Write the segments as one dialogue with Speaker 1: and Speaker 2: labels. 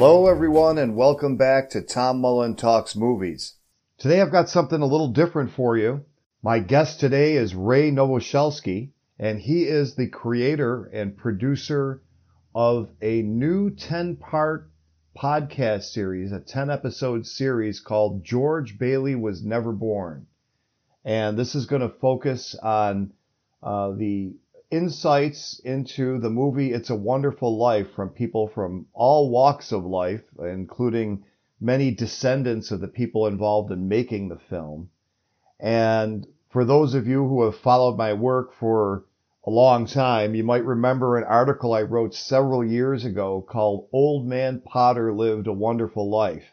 Speaker 1: Hello, everyone, and welcome back to Tom Mullen Talks Movies. Today I've got something a little different for you. My guest today is Ray Nowosielski, and he is the creator and producer of a new 10 part podcast series, a 10 episode series called George Bailey Was Never Born. And this is going to focus on uh, the insights into the movie It's a Wonderful Life from people from all walks of life, including many descendants of the people involved in making the film. And for those of you who have followed my work for a long time, you might remember an article I wrote several years ago called Old Man Potter Lived a Wonderful Life,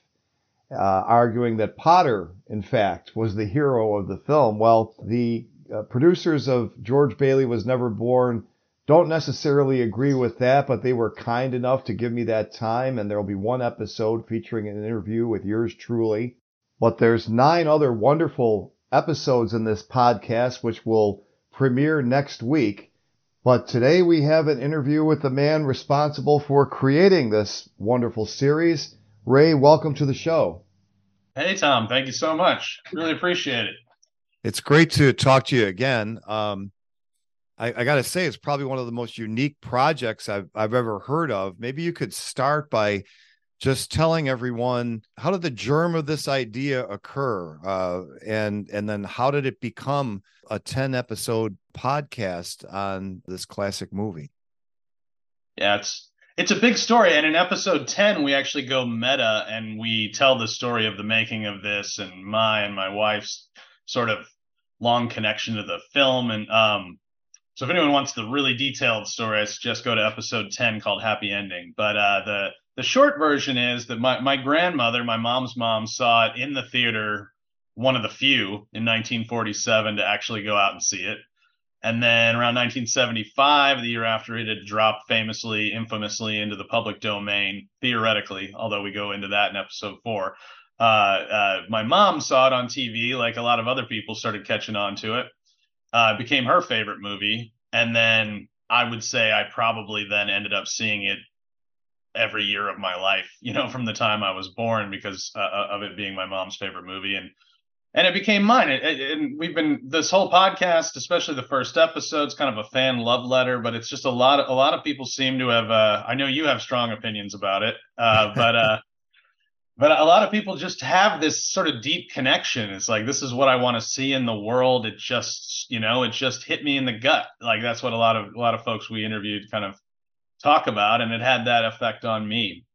Speaker 1: uh, arguing that Potter, in fact, was the hero of the film. Well, the uh, producers of George Bailey Was Never Born don't necessarily agree with that, but they were kind enough to give me that time, and there will be one episode featuring an interview with yours truly. But there's nine other wonderful episodes in this podcast, which will premiere next week. But today we have an interview with the man responsible for creating this wonderful series. Ray, welcome to the show.
Speaker 2: Hey, Tom. Thank you so much. Really appreciate it.
Speaker 1: It's great to talk to you again. Um, I, I got to say, it's probably one of the most unique projects I've, I've ever heard of. Maybe you could start by just telling everyone how did the germ of this idea occur uh, and and then how did it become a 10 episode podcast on this classic movie
Speaker 2: yeah it's it's a big story and in episode 10 we actually go meta and we tell the story of the making of this and my and my wife's sort of long connection to the film and um so if anyone wants the really detailed story i suggest go to episode 10 called happy ending but uh the the short version is that my, my grandmother, my mom's mom, saw it in the theater, one of the few in 1947 to actually go out and see it. And then around 1975, the year after it had dropped famously, infamously into the public domain, theoretically, although we go into that in episode four. Uh, uh, my mom saw it on TV, like a lot of other people started catching on to it. Uh, became her favorite movie. And then I would say I probably then ended up seeing it every year of my life, you know, from the time I was born because uh, uh, of it being my mom's favorite movie and and it became mine. And we've been this whole podcast, especially the first episode's kind of a fan love letter, but it's just a lot of a lot of people seem to have. Uh, I know you have strong opinions about it, uh, but uh, but a lot of people just have this sort of deep connection. It's like this is what I want to see in the world. It just you know it just hit me in the gut. Like that's what a lot of a lot of folks we interviewed kind of talk about, and it had that effect on me.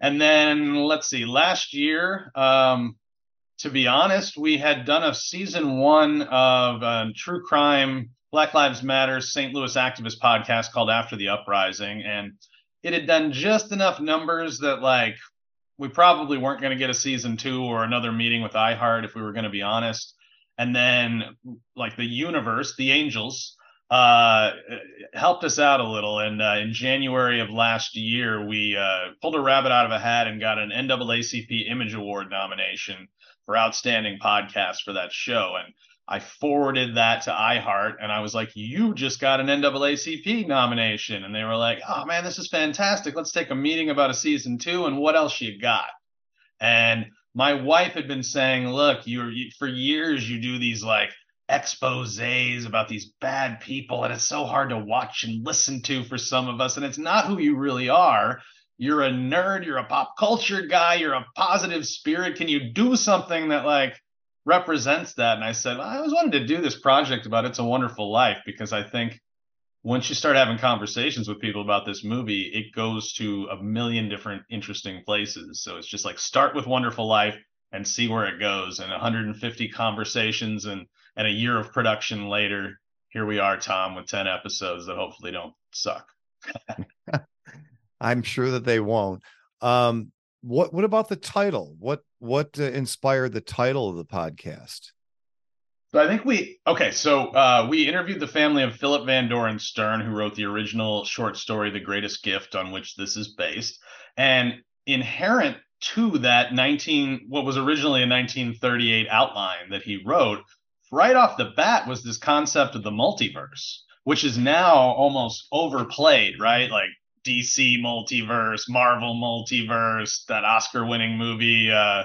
Speaker 2: And then let's see, last year, um, to be honest, we had done a season one of a true crime, Black Lives Matter, St. Louis activist podcast called After the Uprising, and it had done just enough numbers that like we probably weren't going to get a season two or another meeting with iHeart if we were going to be honest. And then like the universe, the angels, uh, helped us out a little. And uh, in January of last year, we uh, pulled a rabbit out of a hat and got an NAACP Image Award nomination for Outstanding Podcast for that show. And I forwarded that to iHeart and I was like, You just got an NAACP nomination. And they were like, Oh man, this is fantastic. Let's take a meeting about a season two and what else you got. And my wife had been saying, Look, you're you, for years, you do these like exposes about these bad people and it's so hard to watch and listen to for some of us and it's not who you really are you're a nerd you're a pop culture guy you're a positive spirit can you do something that like represents that and i said i always wanted to do this project about it's a wonderful life because i think once you start having conversations with people about this movie it goes to a million different interesting places so it's just like start with wonderful life and see where it goes and 150 conversations and and a year of production later, here we are, Tom, with 10 episodes that hopefully don't suck.
Speaker 1: I'm sure that they won't. Um, what what about the title? What what uh, inspired the title of the podcast?
Speaker 2: So I think we okay. So uh, we interviewed the family of Philip Van Doren Stern, who wrote the original short story "The Greatest Gift," on which this is based. And inherent to that 19, what was originally a 1938 outline that he wrote, right off the bat was this concept of the multiverse, which is now almost overplayed, right? Like DC multiverse, Marvel multiverse, that Oscar-winning movie, uh,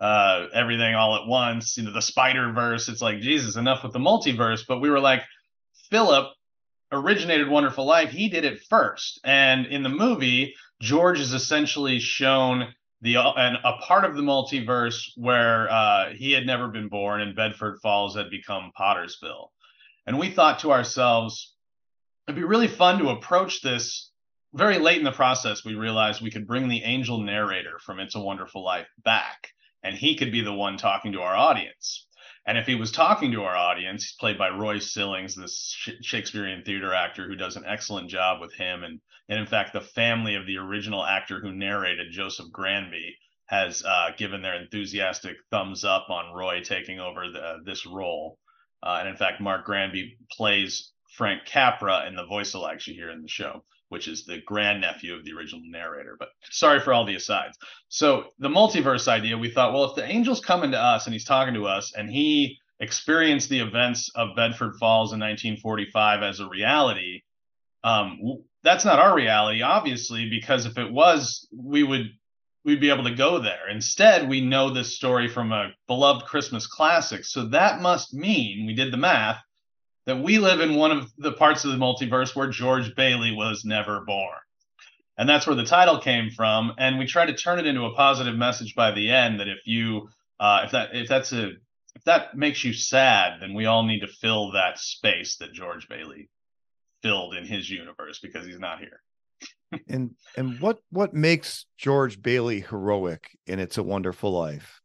Speaker 2: uh, everything all at once. You know, the Spider Verse. It's like Jesus, enough with the multiverse. But we were like, Philip originated Wonderful Life. He did it first, and in the movie, George is essentially shown the and a part of the multiverse where uh, he had never been born, and Bedford Falls had become Pottersville. And we thought to ourselves, it'd be really fun to approach this. Very late in the process, we realized we could bring the angel narrator from It's a Wonderful Life back, and he could be the one talking to our audience. And if he was talking to our audience, he's played by Roy Sillings, this Shakespearean theater actor who does an excellent job with him. And, and in fact, the family of the original actor who narrated Joseph Granby has uh, given their enthusiastic thumbs up on Roy taking over the, this role. Uh, and in fact, Mark Granby plays Frank Capra in the voice elects you hear in the show, which is the grandnephew of the original narrator. But sorry for all the asides. So the multiverse idea, we thought, well, if the angel's coming to us and he's talking to us and he experienced the events of Bedford Falls in 1945 as a reality, um, that's not our reality, obviously, because if it was, we would we'd be able to go there. Instead, we know this story from a beloved Christmas classic. So that must mean, we did the math, that we live in one of the parts of the multiverse where George Bailey was never born. And that's where the title came from. And we try to turn it into a positive message by the end that if you uh, if that if that's a if that makes you sad, then we all need to fill that space that George Bailey filled in his universe because he's not here
Speaker 1: and and what what makes George Bailey heroic in It's a Wonderful Life?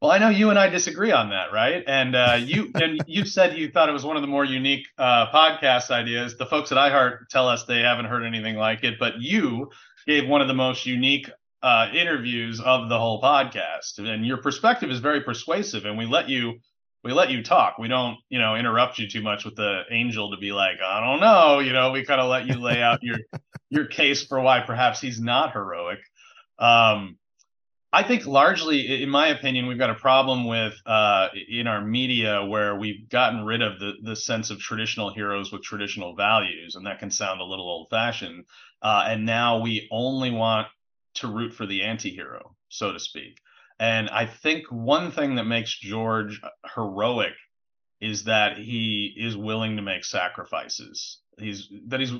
Speaker 2: Well, I know you and I disagree on that, right? And uh, you and you said you thought it was one of the more unique uh, podcast ideas. The folks at iHeart tell us they haven't heard anything like it, but you gave one of the most unique uh, interviews of the whole podcast, and your perspective is very persuasive. And we let you we let you talk. We don't, you know, interrupt you too much with the angel to be like, I don't know, you know, we kind of let you lay out your your case for why perhaps he's not heroic. Um, I think largely, in my opinion, we've got a problem with uh, in our media where we've gotten rid of the the sense of traditional heroes with traditional values, and that can sound a little old fashioned. Uh, and now we only want to root for the anti-hero, so to speak. And I think one thing that makes George heroic is that he is willing to make sacrifices. He's that he's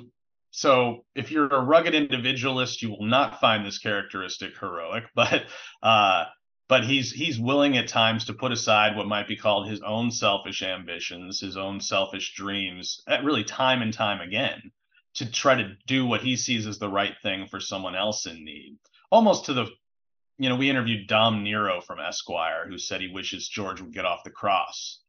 Speaker 2: so if you're a rugged individualist, you will not find this characteristic heroic, but uh but he's he's willing at times to put aside what might be called his own selfish ambitions, his own selfish dreams, really time and time again, to try to do what he sees as the right thing for someone else in need. Almost to the you know, we interviewed Dom Nero from Esquire, who said he wishes George would get off the cross.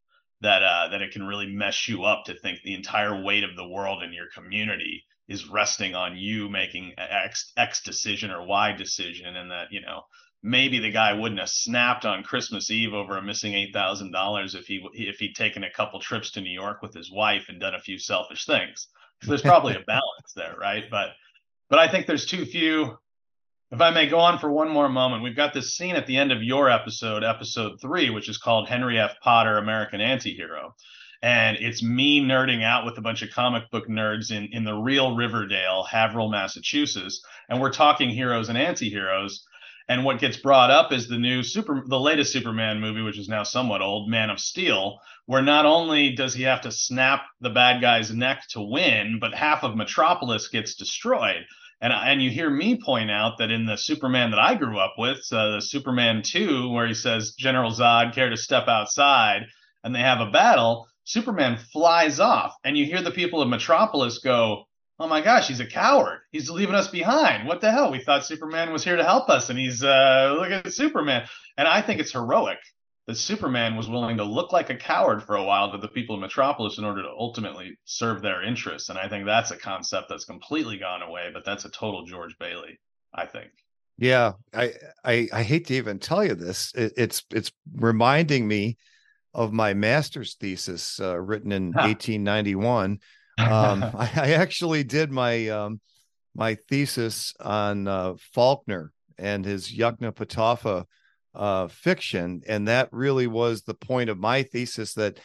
Speaker 2: That uh, that it can really mess you up to think the entire weight of the world and your community is resting on you making X X decision or Y decision, and that you know maybe the guy wouldn't have snapped on Christmas Eve over a missing eight thousand dollars if he if he'd taken a couple trips to New York with his wife and done a few selfish things. So there's probably a balance there, right? But but I think there's too few if I may go on for one more moment, we've got this scene at the end of your episode, episode three, which is called Henry F. Potter, American Antihero. And it's me nerding out with a bunch of comic book nerds in, in the real Riverdale, Haverhill, Massachusetts. And we're talking heroes and antiheroes. And what gets brought up is the new super, the latest Superman movie, which is now somewhat old, Man of Steel, where not only does he have to snap the bad guy's neck to win, but half of Metropolis gets destroyed. And and you hear me point out that in the Superman that I grew up with, uh, the Superman 2, where he says, General Zod, care to step outside, and they have a battle, Superman flies off. And you hear the people of Metropolis go, Oh my gosh, he's a coward. He's leaving us behind. What the hell? We thought Superman was here to help us, and he's uh, look at Superman. And I think it's heroic that Superman was willing to look like a coward for a while to the people of Metropolis in order to ultimately serve their interests. And I think that's a concept that's completely gone away, but that's a total George Bailey, I think.
Speaker 1: Yeah, I I, I hate to even tell you this. It, it's it's reminding me of my master's thesis uh, written in huh. 1891. Um, I, I, actually did my um, my thesis on uh, Faulkner and his Yugna uh, fiction, and that really was the point of my thesis. That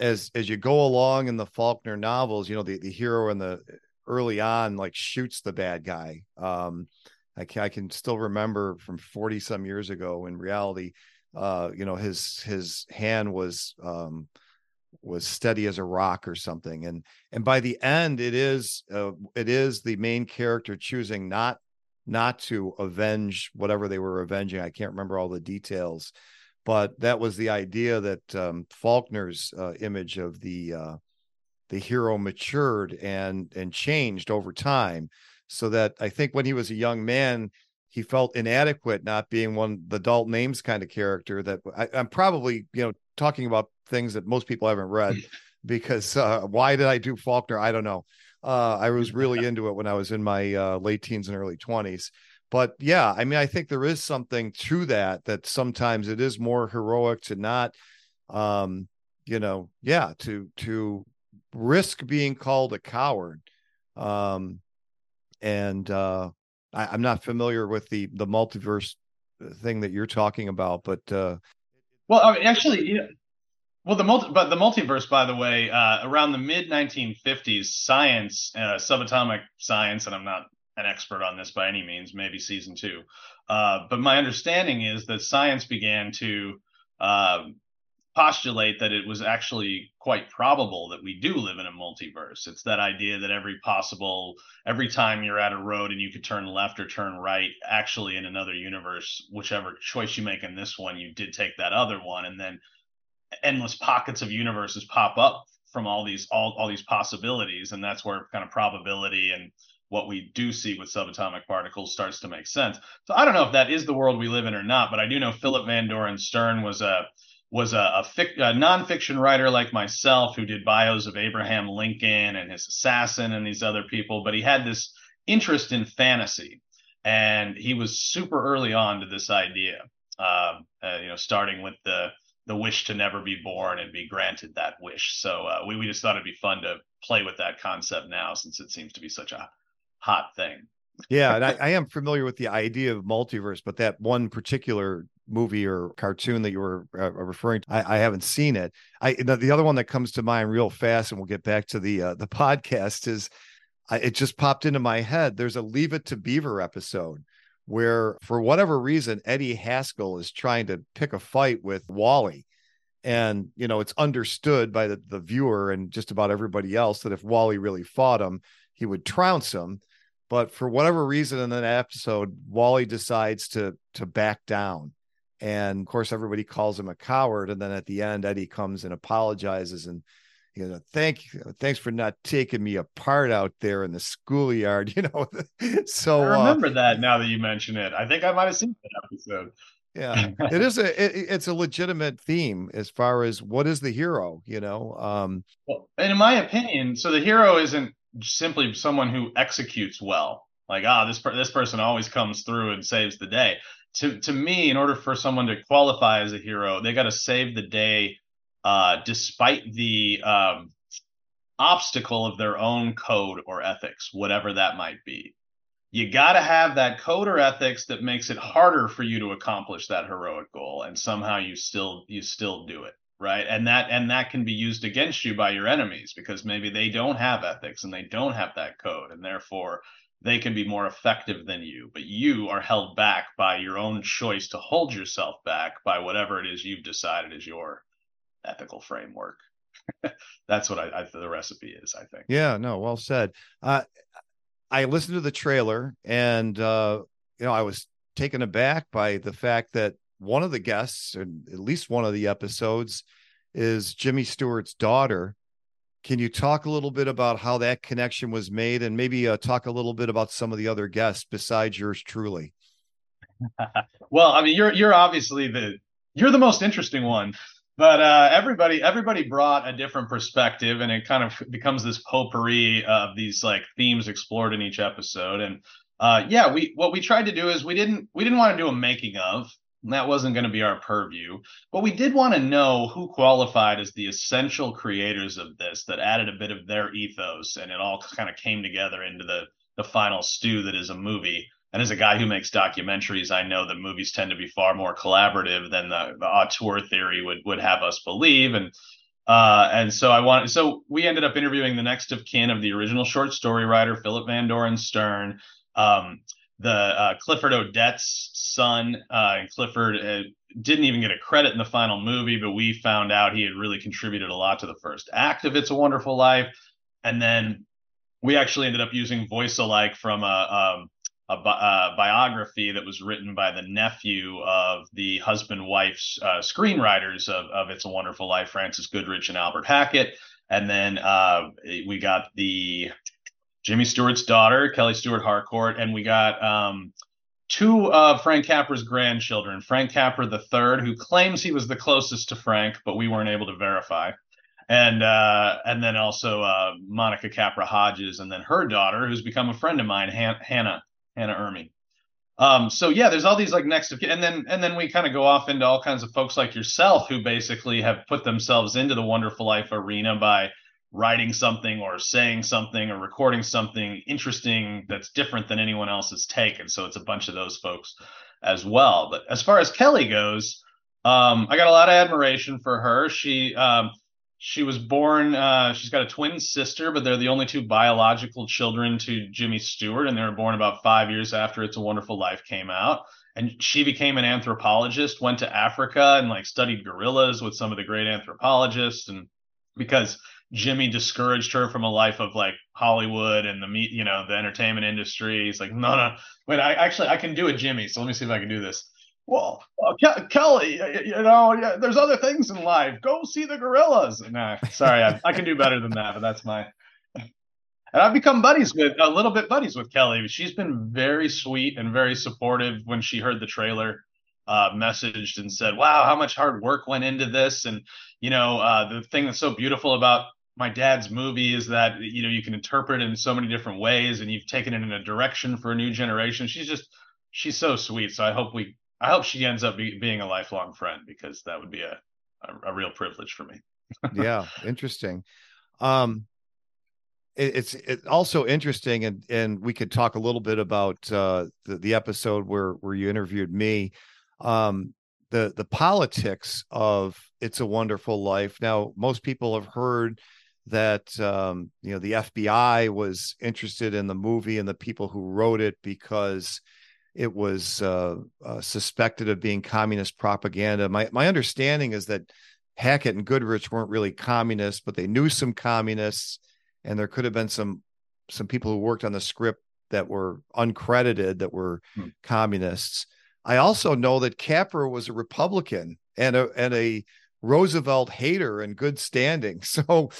Speaker 1: as as you go along in the Faulkner novels, you know the the hero and the early on like shoots the bad guy. Um, I can, I can still remember from 40 some years ago in reality, uh, you know, his, his hand was, um, was steady as a rock or something. And, and by the end, it is, uh, it is the main character choosing not, not to avenge whatever they were avenging. I can't remember all the details, but that was the idea that um, Faulkner's uh, image of the uh, the hero matured and and changed over time, so that I think when he was a young man, he felt inadequate, not being one the Dalton Ames kind of character. That I, am probably you know talking about things that most people haven't read, because uh, why did I do Faulkner? I don't know. Uh, I was really into it when I was in my uh, late teens and early twenties but yeah i mean i think there is something to that that sometimes it is more heroic to not um you know yeah to to risk being called a coward um and uh I, am not familiar with the the multiverse thing that you're talking about but uh
Speaker 2: well I mean, actually. Well, the multi, but the multiverse, by the way, uh, around the mid 1950s, science, uh, subatomic science, and I'm not an expert on this by any means, maybe season two. Uh, but my understanding is that science began to uh, postulate that it was actually quite probable that we do live in a multiverse. It's that idea that every possible, every time you're at a road and you could turn left or turn right, actually in another universe, whichever choice you make in this one, you did take that other one. And then endless pockets of universes pop up from all these all, all these possibilities and that's where kind of probability and what we do see with subatomic particles starts to make sense. So I don't know if that is the world we live in or not, but I do know Philip Van Doren Stern was a was a, a, fic, a nonfiction writer like myself who did bios of Abraham Lincoln and his assassin and these other people, but he had this interest in fantasy, and he was super early on to this idea. Um, uh, you know, starting with the the wish to never be born and be granted that wish. So uh, we we just thought it'd be fun to play with that concept now, since it seems to be such a hot thing.
Speaker 1: yeah, and I, I, am familiar with the idea of multiverse, but that one particular movie or cartoon that you were uh, referring to, I, I, haven't seen it. I the, the, other one that comes to mind real fast, and we'll get back to the uh, the podcast is, I, it just popped into my head. There's a Leave It to Beaver episode where, for whatever reason, Eddie Haskell is trying to pick a fight with Wally. And you know, it's understood by the, the viewer and just about everybody else that if Wally really fought him, he would trounce him but for whatever reason in that episode, Wally decides to to back down. And of course, everybody calls him a coward. And then at the end, Eddie comes and apologizes and you know, thank you, thanks for not taking me apart out there in the schoolyard. You know, so
Speaker 2: I uh, remember uh, that now that you mention it. I think I might have seen that episode.
Speaker 1: Yeah, it is a it, it's a legitimate theme as far as what is the hero. You know, um,
Speaker 2: well, and in my opinion, so the hero isn't simply someone who executes well. Like, ah, this per- this person always comes through and saves the day. To to me, in order for someone to qualify as a hero, they got to save the day, uh, despite the um, obstacle of their own code or ethics, whatever that might be. You got to have that code or ethics that makes it harder for you to accomplish that heroic goal, and somehow you still you still do it right and that and that can be used against you by your enemies because maybe they don't have ethics and they don't have that code and therefore they can be more effective than you but you are held back by your own choice to hold yourself back by whatever it is you've decided is your ethical framework. That's what I, I, the recipe is i think.
Speaker 1: Yeah no well said. Uh, i listened to the trailer and uh, you know i was taken aback by the fact that one of the guests, or at least one of the episodes, is Jimmy Stewart's daughter. Can you talk a little bit about how that connection was made, and maybe uh, talk a little bit about some of the other guests besides yours truly?
Speaker 2: well, I mean, you're you're obviously the you're the most interesting one, but uh, everybody everybody brought a different perspective, and it kind of becomes this potpourri of these like themes explored in each episode. And uh, yeah, we what we tried to do is we didn't we didn't want to do a making of that wasn't going to be our purview. But we did want to know who qualified as the essential creators of this that added a bit of their ethos and it all kind of came together into the, the final stew that is a movie. And as a guy who makes documentaries, I know that movies tend to be far more collaborative than the, the auteur theory would, would have us believe. And Uh, and so I wanted, so we ended up interviewing the next of kin of the original short story writer, Philip Van Doren Stern, um, the uh, Clifford Odets' son. Uh, Clifford uh, didn't even get a credit in the final movie, but we found out he had really contributed a lot to the first act of It's a Wonderful Life. And then we actually ended up using voice alike from a, um, a, a, biography that was written by the nephew of the husband wife's uh, screenwriters of, of It's a Wonderful Life, Frances Goodrich and Albert Hackett. And then uh, we got the Jimmy Stewart's daughter, Kelly Stewart Harcourt, and we got um, two of Frank Capra's grandchildren, Frank Capra III, who claims he was the closest to Frank, but we weren't able to verify. And uh, and then also uh, Monica Capra Hodges, and then her daughter, who's become a friend of mine, Han- Hannah Hannah Ermey. Um, so yeah, there's all these like next of and then and then we kind of go off into all kinds of folks like yourself who basically have put themselves into the wonderful life arena by writing something or saying something or recording something interesting that's different than anyone else's take. And So it's a bunch of those folks as well. But as far as Kelly goes, um, I got a lot of admiration for her. She um, she was born uh, she's got a twin sister but they're the only two biological children to jimmy stewart and they were born about five years after it's a wonderful life came out and she became an anthropologist went to africa and like studied gorillas with some of the great anthropologists and because jimmy discouraged her from a life of like hollywood and the meat you know the entertainment industry he's like no no wait i actually i can do a jimmy so let me see if i can do this well, uh, Ke- Kelly, you know, there's other things in life. Go see the gorillas. Nah, sorry, I, I, can do better than that, but that's my. And I've become buddies with a little bit buddies with Kelly. She's been very sweet and very supportive when she heard the trailer. Uh, messaged and said, "Wow, how much hard work went into this." And you know, uh, the thing that's so beautiful about my dad's movie is that you know you can interpret in so many different ways, and you've taken it in a direction for a new generation. She's just she's so sweet. So I hope we I hope she ends up be, being a lifelong friend because that would be a, a, a real privilege for me.
Speaker 1: yeah, interesting. Um, it, it's it's also interesting, and and we could talk a little bit about uh, the the episode where where you interviewed me. Um, the the politics of It's a Wonderful Life. Now, most people have heard that um, you know the FBI was interested in the movie and the people who wrote it because it was uh, uh, suspected of being communist propaganda. My my understanding is that Hackett and Goodrich weren't really communists, but they knew some communists, and there could have been some some people who worked on the script that were uncredited that were hmm. communists. I also know that Capra was a Republican and a and a Roosevelt hater in good standing. So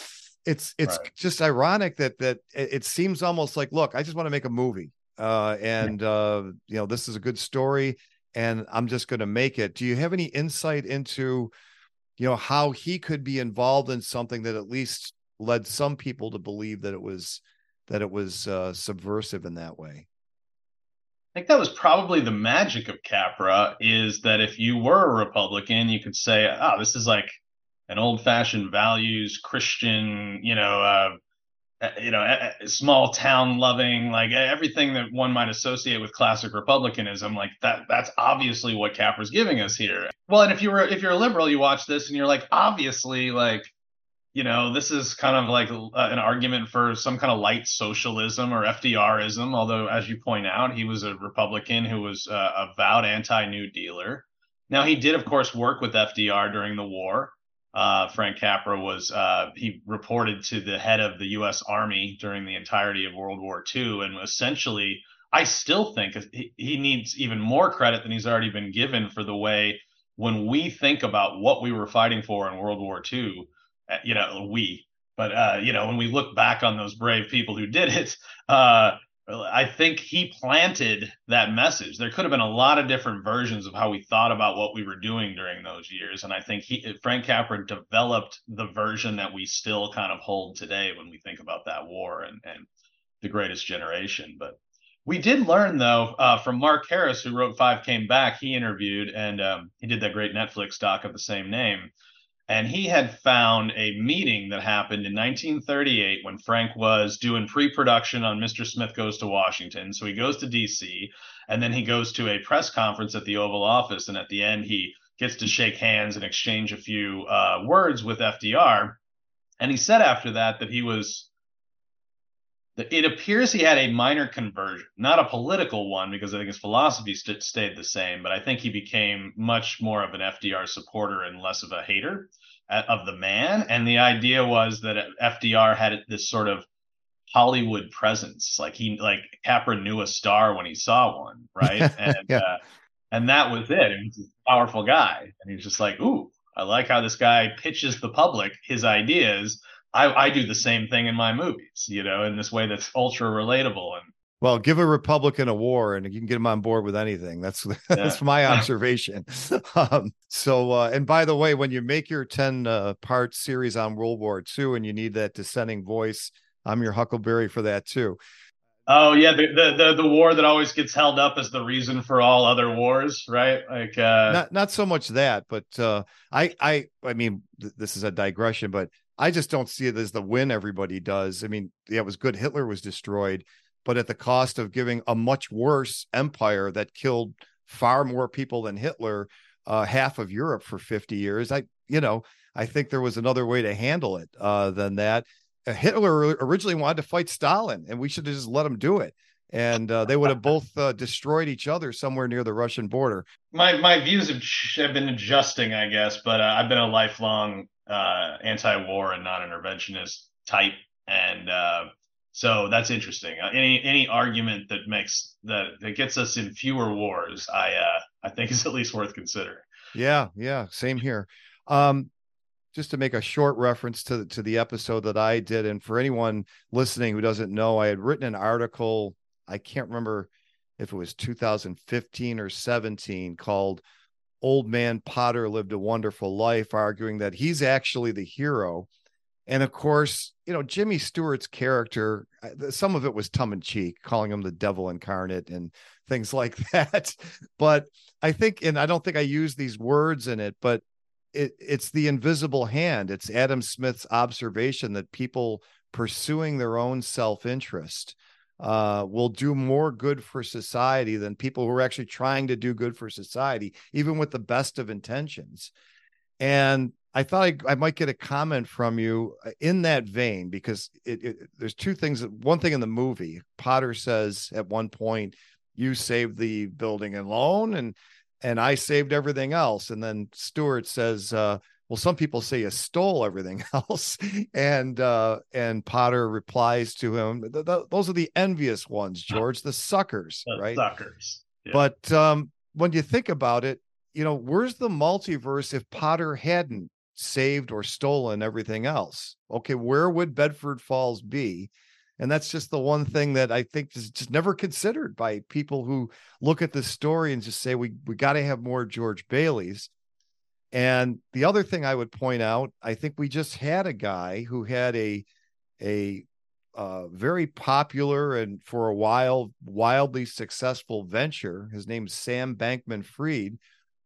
Speaker 1: it's it's right. just ironic that that it seems almost like, look, I just want to make a movie uh, and uh, you know this is a good story, and I'm just going to make it. Do you have any insight into, you know, how he could be involved in something that at least led some people to believe that it was that it was uh, subversive in that way?
Speaker 2: I think that was probably the magic of Capra is that if you were a Republican, you could say, "Oh, this is like an old-fashioned values Christian, you know, uh, uh, you know, small town loving, like everything that one might associate with classic republicanism, like that. That's obviously what Capra's giving us here. Well, and if you were if you're a liberal, you watch this and you're like, obviously, like, you know, this is kind of like uh, an argument for some kind of light socialism or FDRism. Although, as you point out, he was a Republican who was uh, a vowed anti-New Dealer. Now, he did, of course, work with FDR during the war uh, Frank Capra was uh, he reported to the head of the U.S. Army during the entirety of World War II, and essentially, I still think he, he needs even more credit than he's already been given for the way when we think about what we were fighting for in World War II. Uh, you know, we, but uh, you know, when we look back on those brave people who did it, uh, I think he planted that message. There could have been a lot of different versions of how we thought about what we were doing during those years, and I think he, Frank Capra developed the version that we still kind of hold today when we think about that war and, and the Greatest Generation. But we did learn though uh, from Mark Harris, who wrote Five Came Back. He interviewed and um, he did that great Netflix doc of the same name and he had found a meeting that happened in 1938 when Frank was doing pre-production on Mr. Smith Goes to Washington. So he goes to DC and then he goes to a press conference at the Oval Office and at the end he gets to shake hands and exchange a few uh, words with FDR. And he said after that that he was, it appears he had a minor conversion, not a political one, because I think his philosophy st- stayed the same, but I think he became much more of an FDR supporter and less of a hater uh, of the man. And the idea was that FDR had this sort of Hollywood presence. Like he, like Capra knew a star when he saw one, right? And, yeah. uh, and that was it. He was a powerful guy. And he's just like, ooh, I like how this guy pitches the public his ideas. I, I do the same thing in my movies, you know, in this way that's ultra relatable. And
Speaker 1: well, give a Republican a war, and you can get him on board with anything. That's that's my observation. um, so, uh, and by the way, when you make your ten uh, part series on World War II, and you need that dissenting voice, I'm your Huckleberry for that too.
Speaker 2: Oh yeah, the, the, the the war that always gets held up as the reason for all other wars, right? Like uh
Speaker 1: not not so much that, but uh I I I mean th- this is a digression, but I just don't see it as the win everybody does. I mean, yeah, it was good Hitler was destroyed, but at the cost of giving a much worse empire that killed far more people than Hitler, uh half of Europe for 50 years. I you know, I think there was another way to handle it uh than that. Hitler originally wanted to fight Stalin, and we should have just let him do it. And uh, they would have both uh, destroyed each other somewhere near the Russian border.
Speaker 2: My my views have, have been adjusting, I guess, but uh, I've been a lifelong uh, anti-war and non-interventionist type, and uh, so that's interesting. Uh, any any argument that makes that that gets us in fewer wars, I I think is at least worth considering.
Speaker 1: Yeah, yeah, same here. Um, just to make a short reference to to the episode that I did, and for anyone listening who doesn't know, I had written an article. I can't remember if it was 2015 or 17 called "Old Man Potter Lived a Wonderful Life," arguing that he's actually the hero. And of course, you know Jimmy Stewart's character. Uh, some of it was tongue in cheek, calling him the devil incarnate and things like that. But I think, and I don't think I use these words in it, but it, it's the invisible hand. It's Adam Smith's observation that people pursuing their own self interest uh, will do more good for society than people who are actually trying to do good for society, even with the best of intentions. And I thought I, I might get a comment from you uh, in that vein because it, it, there's two things. One thing in the movie, Potter says at one point, "You saved the building and loan," and and I saved everything else. And then Stewart says, uh, well, some people say you stole everything else. and uh, and Potter replies to him, th- th- those are the envious ones, George, the suckers,
Speaker 2: the
Speaker 1: right?
Speaker 2: Suckers.
Speaker 1: Yeah. But um, when you think about it, you know, where's the multiverse if Potter hadn't saved or stolen everything else? Okay, where would Bedford Falls be? And that's just the one thing that I think is just never considered by people who look at this story and just say, we, we got to have more George Baileys. And the other thing I would point out, I think we just had a guy who had a, a, uh, very popular and for a while wildly successful venture. His name's Sam Bankman Fried,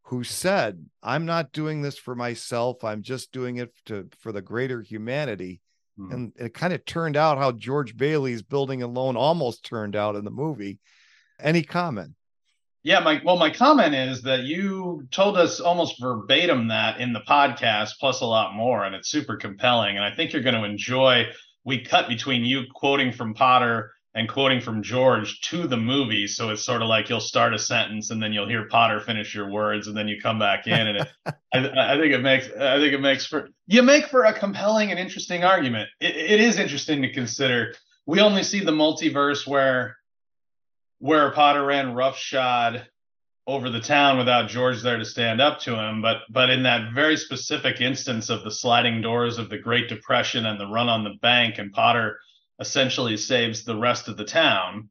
Speaker 1: who said, "I'm not doing this for myself. I'm just doing it to for the greater humanity." Mm-hmm. And it kind of turned out how George Bailey's building alone almost turned out in the movie. Any comment?
Speaker 2: Yeah, my well, my comment is that you told us almost verbatim that in the podcast, plus a lot more, and it's super compelling. And I think you're going to enjoy. We cut between you quoting from Potter and quoting from George to the movie. So it's sort of like you'll start a sentence and then you'll hear Potter finish your words and then you come back in. And it, I, I, think it makes, I think it makes for, you make for a compelling and interesting argument. It, it is interesting to consider. We only see the multiverse where, where Potter ran roughshod over the town without George there to stand up to him. But, but in that very specific instance of the sliding doors of the Great Depression and the run on the bank and Potter, essentially saves the rest of the town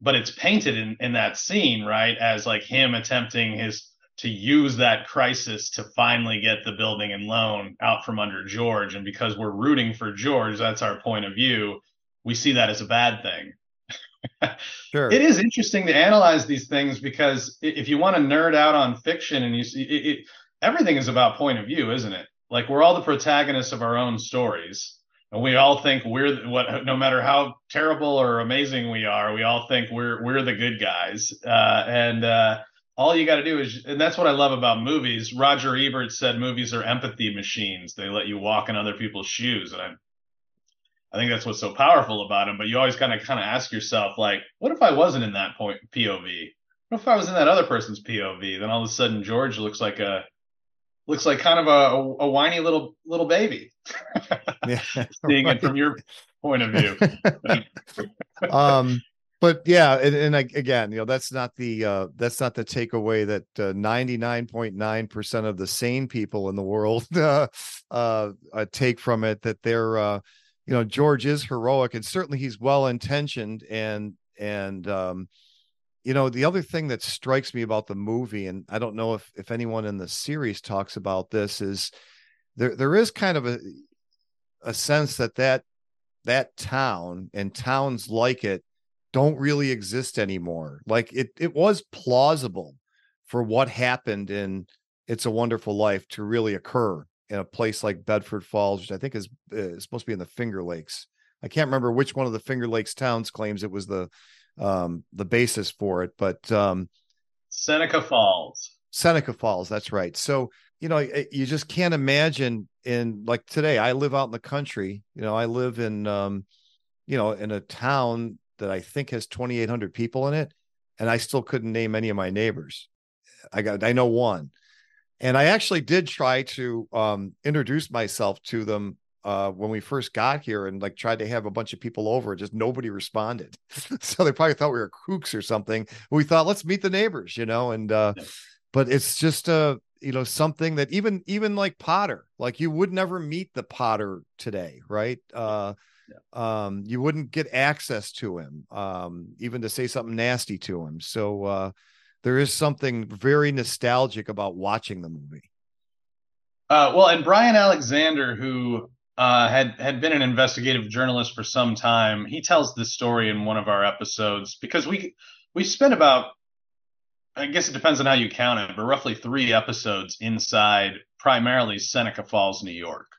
Speaker 2: but it's painted in, in that scene right as like him attempting his to use that crisis to finally get the building and loan out from under george and because we're rooting for george that's our point of view we see that as a bad thing
Speaker 1: sure
Speaker 2: it is interesting to analyze these things because if you want to nerd out on fiction and you see it, it, everything is about point of view isn't it like we're all the protagonists of our own stories and we all think we're what no matter how terrible or amazing we are we all think we're we're the good guys uh, and uh, all you got to do is, and that's what I love about movies. Roger Ebert said movies are empathy machines. They let you walk in other people's shoes, and I, I think that's what's so powerful about him. But you always kind of kind of ask yourself, like, what if I wasn't in that point POV? What if I was in that other person's POV? Then all of a sudden, George looks like a looks like kind of a, a, whiny little little baby. yeah, seeing right. it from your point of view.
Speaker 1: um but yeah, and, and again, you know, that's not the uh, that's not the takeaway that ninety nine point nine percent of the sane people in the world uh, uh, take from it. That they're, uh, you know, George is heroic, and certainly he's well intentioned, and and um, you know, the other thing that strikes me about the movie, and I don't know if if anyone in the series talks about this, is there there is kind of a a sense that that that town and towns like it don't really exist anymore. Like it it was plausible for what happened in It's a Wonderful Life to really occur in a place like Bedford Falls, which I think is, uh, is supposed to be in the Finger Lakes. I can't remember which one of the Finger Lakes towns claims it was the um the basis for it, but um
Speaker 2: Seneca Falls.
Speaker 1: Seneca Falls, that's right. So, you know, you just can't imagine in like today I live out in the country, you know, I live in um you know, in a town that I think has 2,800 people in it, and I still couldn't name any of my neighbors. I got I know one, and I actually did try to um, introduce myself to them uh, when we first got here, and like tried to have a bunch of people over. Just nobody responded, so they probably thought we were kooks or something. We thought let's meet the neighbors, you know, and uh, but it's just a uh, you know something that even even like Potter, like you would never meet the Potter today, right? Uh, yeah. um, you wouldn't get access to him, um, even to say something nasty to him. So uh, there is something very nostalgic about watching the movie.
Speaker 2: Uh, well, and Brian Alexander, who uh, had had been an investigative journalist for some time, he tells this story in one of our episodes because we we spent about I guess it depends on how you count it, but roughly three episodes inside primarily Seneca Falls, New York,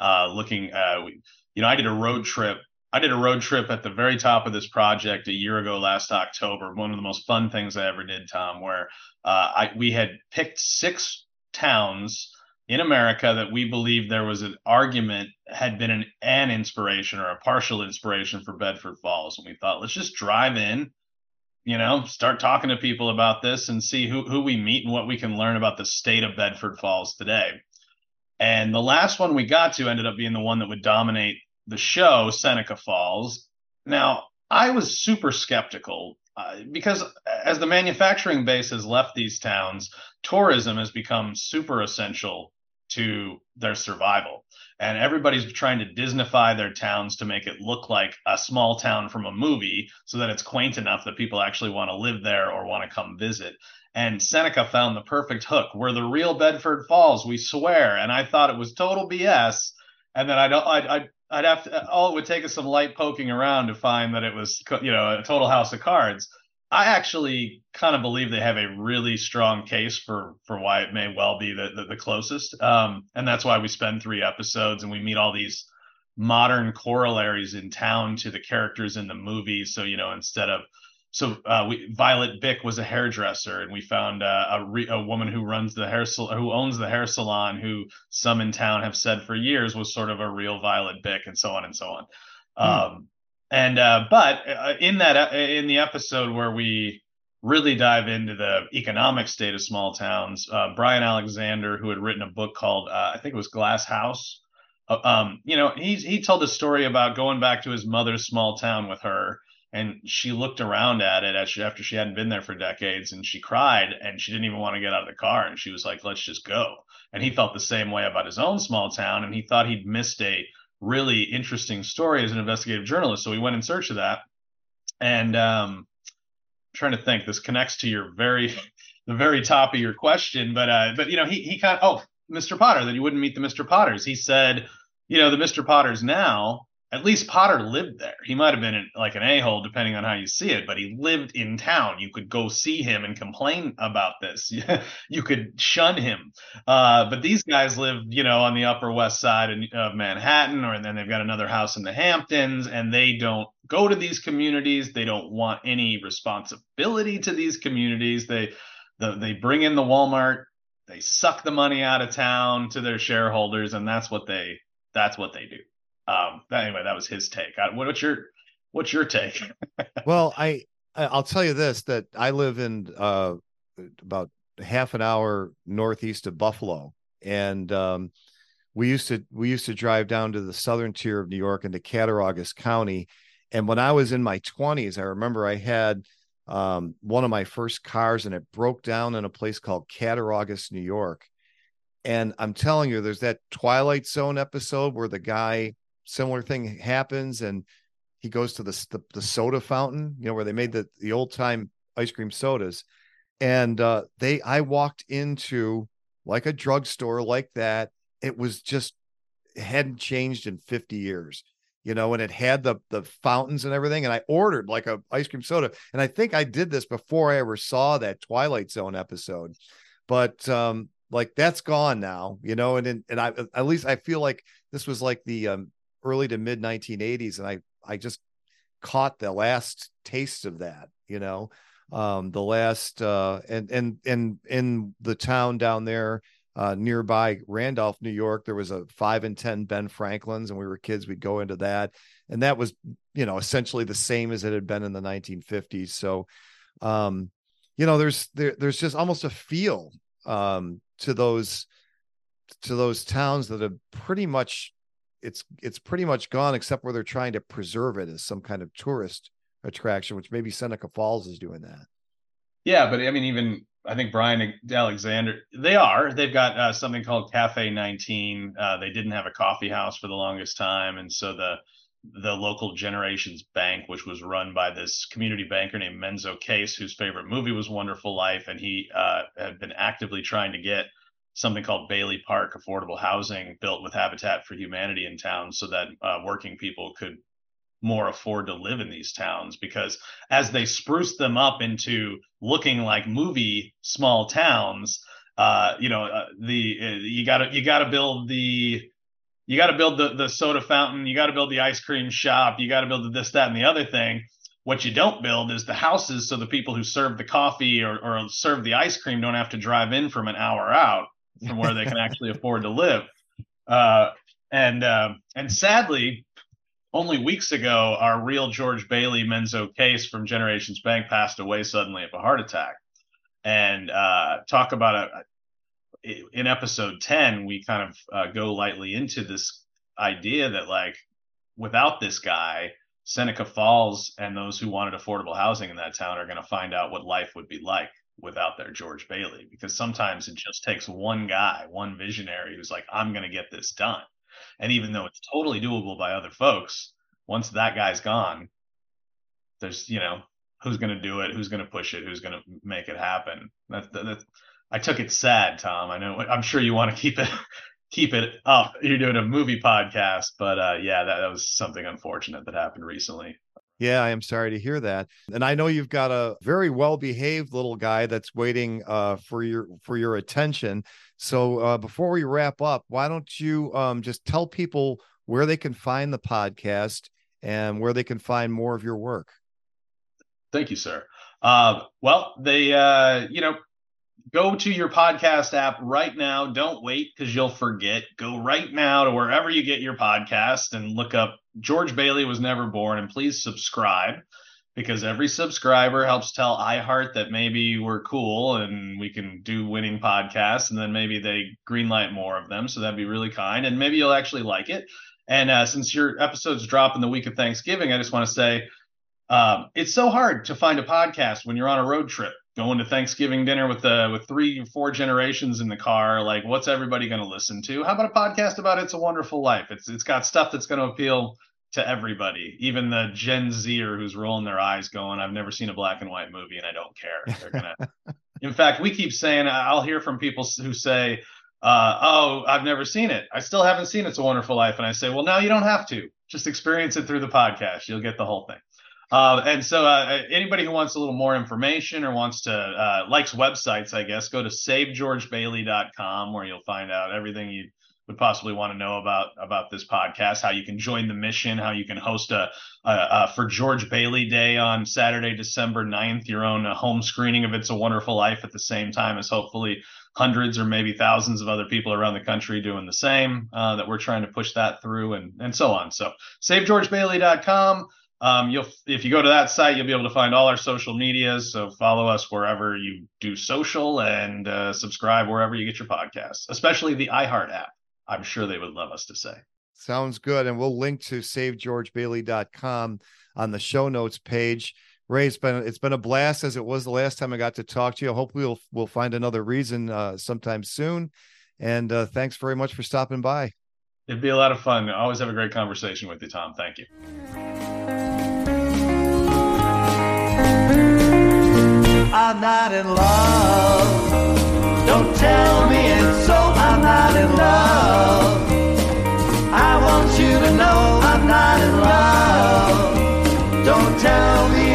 Speaker 2: uh, looking. Uh, we, you know, I did a road trip. I did a road trip at the very top of this project a year ago last October. One of the most fun things I ever did, Tom, where uh, I we had picked six towns in America that we believed there was an argument had been an, an inspiration or a partial inspiration for Bedford Falls, and we thought let's just drive in, you know, start talking to people about this and see who who we meet and what we can learn about the state of Bedford Falls today. And the last one we got to ended up being the one that would dominate the show Seneca Falls. Now, I was super skeptical uh, because as the manufacturing base has left these towns, tourism has become super essential to their survival. And everybody's trying to Disneyfy their towns to make it look like a small town from a movie so that it's quaint enough that people actually want to live there or want to come visit. And Seneca found the perfect hook. We're the real Bedford Falls, we swear. And I thought it was total BS. And then I'd, I'd, I'd I'd have to. All it would take is some light poking around to find that it was, you know, a total house of cards. I actually kind of believe they have a really strong case for for why it may well be the the, the closest, um, and that's why we spend three episodes and we meet all these modern corollaries in town to the characters in the movie. So you know, instead of so uh, we, Violet Bick was a hairdresser, and we found uh, a, re, a woman who runs the hair who owns the hair salon, who some in town have said for years was sort of a real Violet Bick, and so on and so on. Hmm. Um, and uh, but uh, in that uh, in the episode where we really dive into the economic state of small towns, uh, Brian Alexander, who had written a book called I think it was Glass House, um, you know, he he told a story about going back to his mother's small town with her and she looked around at it after she hadn't been there for decades and she cried and she didn't even want to get out of the car. And she was like let's just go. And he felt the same way about his own small town and he thought he'd missed a really interesting story as an investigative journalist. So he went in search of that. And um trying to think this connects to your very the very top of your question but uh but you know he he kind of oh mr potter that you wouldn't meet the mr potters. He said you know the mr potters now at least Potter lived there. He might have been like an a hole, depending on how you see it, but he lived in town. You could go see him and complain about this. you could shun him. Uh, but these guys live, you know, on the Upper West Side of Manhattan, or then they've got another house in the Hamptons, and they don't go to these communities. They don't want any responsibility to these communities. They the, they bring in the Walmart, they suck the money out of town to their shareholders, and that's what they that's what they do. Um, anyway, that was his take. What's your what's your take?
Speaker 1: well, I I'll tell you this that I live in uh, about half an hour northeast of Buffalo, and um, we used to we used to drive down to the southern tier of New York into Cattaraugus County. And when I was in my 20s, I remember I had um, one of my first cars and it broke down in a place called Cattaraugus, New York. And I'm telling you, there's that Twilight Zone episode where the guy, similar thing happens and he goes to the, the, the soda fountain, you know, where they made the, the old time ice cream sodas. And uh, they, I walked into like a drugstore like that. It was just it hadn't changed in 50 years you know and it had the the fountains and everything. And i ordered like a ice cream soda. And i think i did this before i ever saw that twilight zone episode. But um like that's gone now you know and and, and i at least i feel like this was like the um, early to mid 1980s and i i just caught the last taste of that you know um the last uh and and and in the town down there uh, nearby Randolph, New York, there was a five and 10 Ben Franklin's, and we were kids. We'd go into that. And that was, you know, essentially the same as it had been in the 1950s. So, um, you know, there's, there, there's just almost a feel, um, to those, to those towns that have pretty much, it's, it's pretty much gone except where they're trying to preserve it as some kind of tourist attraction, which maybe Seneca Falls is doing that.
Speaker 2: Yeah. But I mean, even I think Brian Alexander, they are. They've got uh, something called Cafe 19. Uh, they didn't have a coffee house for the longest time, and so the the local Generations Bank, which was run by this community banker named Menzo Case, whose favorite movie was Wonderful Life, and he uh, had been actively trying to get something called Bailey Park affordable housing built with Habitat for Humanity in town, so that uh, working people could more afford to live in these towns because as they spruce them up into looking like movie small towns uh, you know uh, the uh, you got to you got to build the you got to build the the soda fountain you got to build the ice cream shop you got to build the this that and the other thing. What you don't build is the houses so the people who serve the coffee or, or serve the ice cream don't have to drive in from an hour out from where they can actually afford to live uh, and uh, and sadly only weeks ago, our real George Bailey Menzo Case from Generations Bank passed away suddenly of a heart attack. And uh, talk about a, in episode 10, we kind of uh, go lightly into this idea that, like, without this guy, Seneca Falls and those who wanted affordable housing in that town are going to find out what life would be like without their George Bailey. Because sometimes it just takes one guy, one visionary who's like, I'm going to get this done. And even though it's totally doable by other folks, once that guy's gone, there's, you know, who's going to do it? Who's going to push it? Who's going to make it happen? That's, that's, I took it sad, Tom. I know, I'm sure you want to keep it, keep it up. You're doing a movie podcast, but uh, yeah, that, that was something unfortunate that happened recently.
Speaker 1: Yeah, I am sorry to hear that. And I know you've got a very well-behaved little guy that's waiting uh, for your for your attention. So uh, before we wrap up, why don't you um, just tell people where they can find the podcast and where they can find more of your work?
Speaker 2: Thank you, sir. Uh, well, they, uh, you know, go to your podcast app right now. Don't wait because you'll forget. Go right now to wherever you get your podcast and look up George Bailey was never born. And please subscribe because every subscriber helps tell iHeart that maybe we're cool and we can do winning podcasts. And then maybe they greenlight more of them. So that'd be really kind. And maybe you'll actually like it. And uh, since your episodes drop in the week of Thanksgiving, I just want to say um, it's so hard to find a podcast when you're on a road trip going to Thanksgiving dinner with uh, with three, four generations in the car. Like, what's everybody going to listen to? How about a podcast about It's a Wonderful Life? It's it's got stuff that's going to appeal to everybody, even the Gen Zer who's rolling their eyes, going, "I've never seen a black and white movie, and I don't care." They're gonna. in fact, we keep saying I'll hear from people who say, uh, "Oh, I've never seen it. I still haven't seen It's a Wonderful Life," and I say, "Well, now you don't have to. Just experience it through the podcast. You'll get the whole thing." Uh, and so, uh, anybody who wants a little more information or wants to uh, likes websites, I guess, go to savegeorgebailey.com where you'll find out everything you would possibly want to know about about this podcast, how you can join the mission, how you can host a, a, a for George Bailey Day on Saturday, December 9th, your own uh, home screening of It's a Wonderful Life at the same time as hopefully hundreds or maybe thousands of other people around the country doing the same. Uh, that we're trying to push that through and and so on. So savegeorgebailey.com. Um, you'll if you go to that site, you'll be able to find all our social medias. So follow us wherever you do social and uh, subscribe wherever you get your podcasts, especially the iHeart app. I'm sure they would love us to say.
Speaker 1: Sounds good. And we'll link to savegeorgebailey.com on the show notes page. Ray, it's been it's been a blast as it was the last time I got to talk to you. Hopefully we'll we'll find another reason uh, sometime soon. And uh, thanks very much for stopping by.
Speaker 2: It'd be a lot of fun. I always have a great conversation with you, Tom. Thank you. I'm not in love. Don't tell
Speaker 1: me it's so, I'm not in love. I want
Speaker 3: you to
Speaker 1: know I'm not in
Speaker 3: love.
Speaker 1: Don't tell
Speaker 3: me